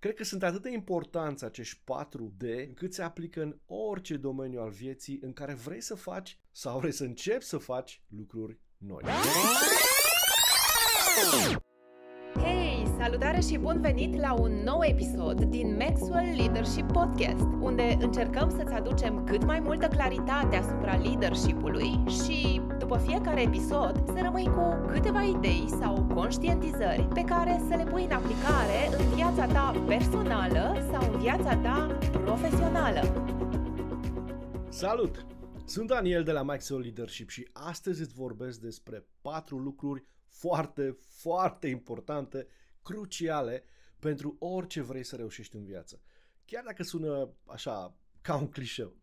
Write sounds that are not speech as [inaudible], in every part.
Cred că sunt atât de importanți acești 4D încât se aplică în orice domeniu al vieții în care vrei să faci sau vrei să începi să faci lucruri noi. Hei, salutare și bun venit la un nou episod din Maxwell Leadership Podcast, unde încercăm să-ți aducem cât mai multă claritate asupra leadership-ului și, după fiecare episod, să rămâi cu câteva idei sau conștientizări pe care să le pui în aplicare în viața ta personală sau în viața ta profesională. Salut! Sunt Daniel de la Maxwell Leadership și astăzi îți vorbesc despre patru lucruri foarte, foarte importante, cruciale pentru orice vrei să reușești în viață. Chiar dacă sună așa, ca un clișeu.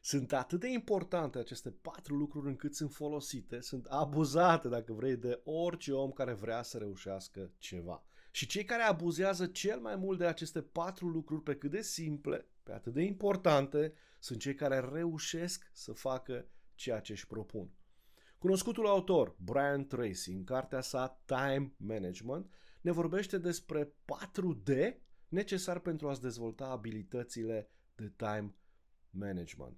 Sunt atât de importante aceste patru lucruri încât sunt folosite, sunt abuzate, dacă vrei, de orice om care vrea să reușească ceva. Și cei care abuzează cel mai mult de aceste patru lucruri, pe cât de simple, pe atât de importante, sunt cei care reușesc să facă ceea ce își propun. Cunoscutul autor Brian Tracy, în cartea sa Time Management, ne vorbește despre 4D necesar pentru a-ți dezvolta abilitățile de time management.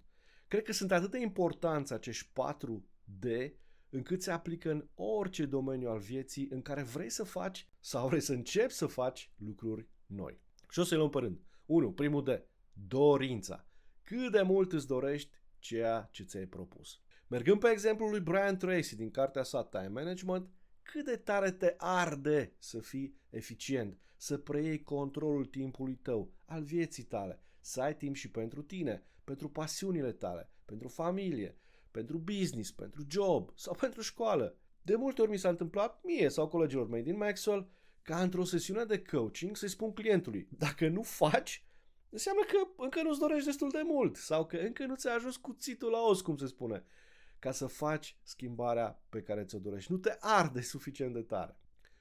Cred că sunt atât de importanți acești 4D încât se aplică în orice domeniu al vieții în care vrei să faci sau vrei să începi să faci lucruri noi. Și o să-i luăm pe rând. 1. Primul D. Dorința. Cât de mult îți dorești ceea ce ți-ai propus. Mergând pe exemplul lui Brian Tracy din cartea sa Time Management, cât de tare te arde să fii eficient, să preiei controlul timpului tău, al vieții tale, să ai timp și pentru tine, pentru pasiunile tale, pentru familie, pentru business, pentru job sau pentru școală. De multe ori mi s-a întâmplat mie sau colegilor mei din Maxwell ca într-o sesiune de coaching să-i spun clientului, dacă nu faci, înseamnă că încă nu-ți dorești destul de mult sau că încă nu ți-a ajuns cuțitul la os, cum se spune ca să faci schimbarea pe care ți-o dorești. Nu te arde suficient de tare.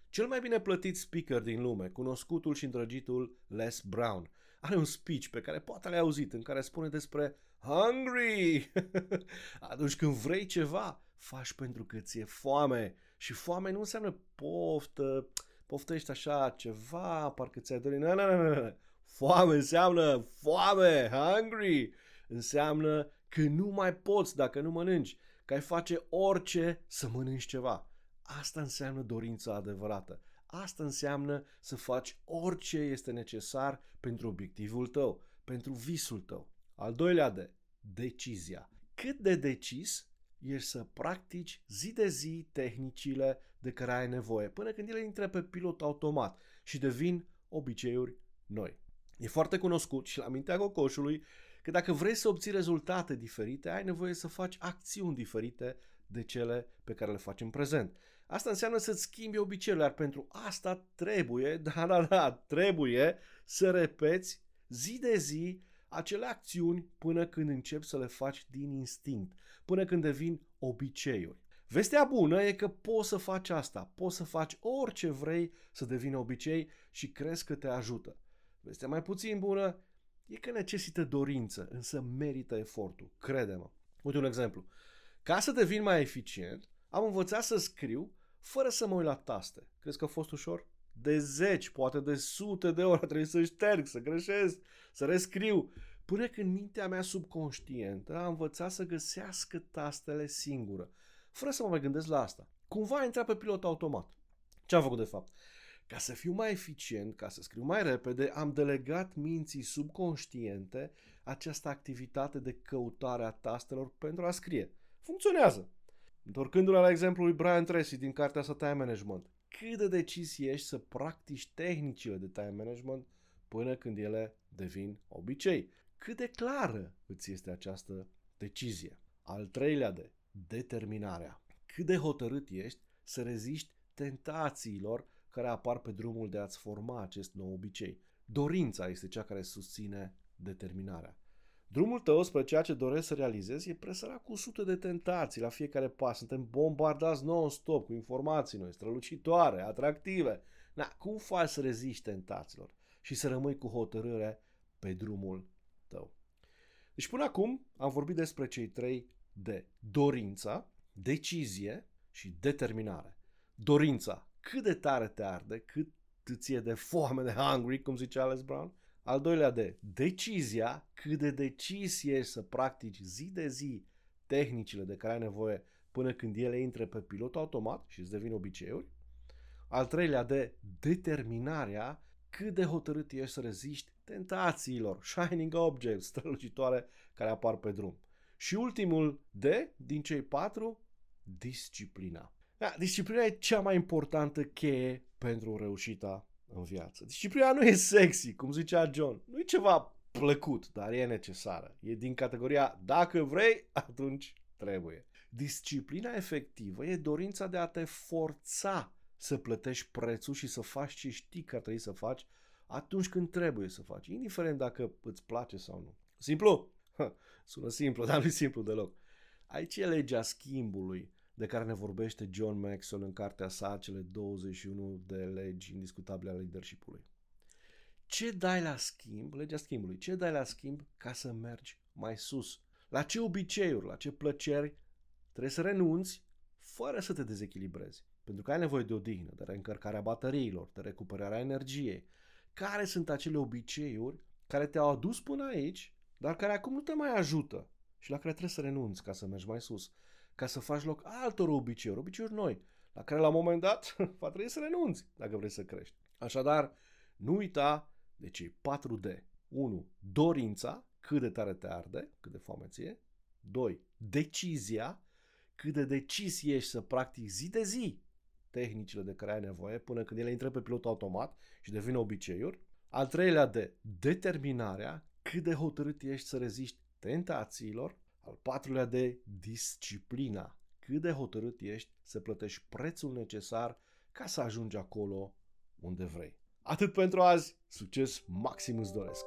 Cel mai bine plătit speaker din lume, cunoscutul și îndrăgitul Les Brown, are un speech pe care poate l-ai auzit, în care spune despre hungry. [laughs] Atunci când vrei ceva, faci pentru că ți-e foame. Și foame nu înseamnă poftă, poftești așa ceva, parcă ți-ai dorit. Nu, nu, nu, nu. Foame înseamnă foame, hungry. Înseamnă că nu mai poți dacă nu mănânci că ai face orice să mănânci ceva. Asta înseamnă dorința adevărată. Asta înseamnă să faci orice este necesar pentru obiectivul tău, pentru visul tău. Al doilea de, decizia. Cât de decis ești să practici zi de zi tehnicile de care ai nevoie, până când ele intră pe pilot automat și devin obiceiuri noi. E foarte cunoscut și la mintea cocoșului că dacă vrei să obții rezultate diferite, ai nevoie să faci acțiuni diferite de cele pe care le faci în prezent. Asta înseamnă să-ți schimbi obiceiurile, iar pentru asta trebuie, [laughs] da, da, da, trebuie să repeți zi de zi acele acțiuni până când începi să le faci din instinct, până când devin obiceiuri. Vestea bună e că poți să faci asta, poți să faci orice vrei să devină obicei și crezi că te ajută. Vestea mai puțin bună e că necesită dorință, însă merită efortul, crede-mă. Uite un exemplu. Ca să devin mai eficient, am învățat să scriu fără să mă uit la taste. Crezi că a fost ușor? De zeci, poate de sute de ori trebuie să șterg, să greșesc, să rescriu. Până când mintea mea subconștientă a învățat să găsească tastele singură, fără să mă mai gândesc la asta. Cumva a intrat pe pilot automat. Ce am făcut de fapt? Ca să fiu mai eficient, ca să scriu mai repede, am delegat minții subconștiente această activitate de căutare a tastelor pentru a scrie. Funcționează! Întorcându-ne la exemplul lui Brian Tracy din cartea sa Time Management, cât de decis ești să practici tehnicile de time management până când ele devin obicei? Cât de clară îți este această decizie? Al treilea de determinarea. Cât de hotărât ești să reziști tentațiilor care apar pe drumul de a-ți forma acest nou obicei. Dorința este cea care susține determinarea. Drumul tău spre ceea ce dorești să realizezi e presărat cu sute de tentații la fiecare pas. Suntem bombardați non-stop cu informații noi, strălucitoare, atractive. Na, cum faci să reziști tentațiilor și să rămâi cu hotărâre pe drumul tău? Deci până acum am vorbit despre cei trei de dorința, decizie și determinare. Dorința cât de tare te arde, cât ție de foame, de hungry, cum zice Alex Brown. Al doilea de decizia, cât de decis ești să practici zi de zi tehnicile de care ai nevoie până când ele intre pe pilot automat și îți devin obiceiuri. Al treilea de determinarea, cât de hotărât ești să reziști tentațiilor, shining objects, strălucitoare care apar pe drum. Și ultimul de, din cei patru, disciplina. Da, disciplina e cea mai importantă cheie pentru reușita în viață. Disciplina nu e sexy, cum zicea John. Nu e ceva plăcut, dar e necesară. E din categoria dacă vrei, atunci trebuie. Disciplina efectivă e dorința de a te forța să plătești prețul și să faci ce știi că ar trebui să faci atunci când trebuie să faci, indiferent dacă îți place sau nu. Simplu? Sună simplu, [laughs] dar nu e simplu deloc. Aici e legea schimbului de care ne vorbește John Maxwell în cartea sa, cele 21 de legi indiscutabile ale leadership-ului. Ce dai la schimb, legea schimbului, ce dai la schimb ca să mergi mai sus? La ce obiceiuri, la ce plăceri trebuie să renunți fără să te dezechilibrezi? Pentru că ai nevoie de odihnă, de reîncărcarea bateriilor, de recuperarea energiei. Care sunt acele obiceiuri care te-au adus până aici, dar care acum nu te mai ajută și la care trebuie să renunți ca să mergi mai sus? Ca să faci loc altor obiceiuri, obiceiuri noi, la care la un moment dat [laughs] va trebui să renunți dacă vrei să crești. Așadar, nu uita de cei 4 D. 1. Dorința, cât de tare te arde, cât de foame ție. 2. Decizia, cât de decis ești să practici zi de zi tehnicile de care ai nevoie până când ele intră pe pilot automat și devin obiceiuri. Al treilea de determinarea, cât de hotărât ești să reziști tentațiilor. Al patrulea de disciplina. Cât de hotărât ești să plătești prețul necesar ca să ajungi acolo unde vrei. Atât pentru azi, succes maxim îți doresc!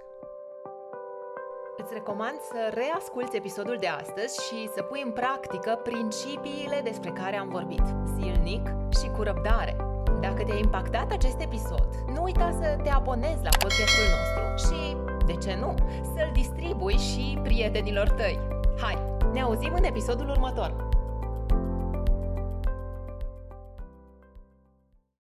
Îți recomand să reasculți episodul de astăzi și să pui în practică principiile despre care am vorbit, zilnic și cu răbdare. Dacă te-a impactat acest episod, nu uita să te abonezi la podcastul nostru și, de ce nu, să-l distribui și prietenilor tăi. Hai, ne auzim în episodul următor!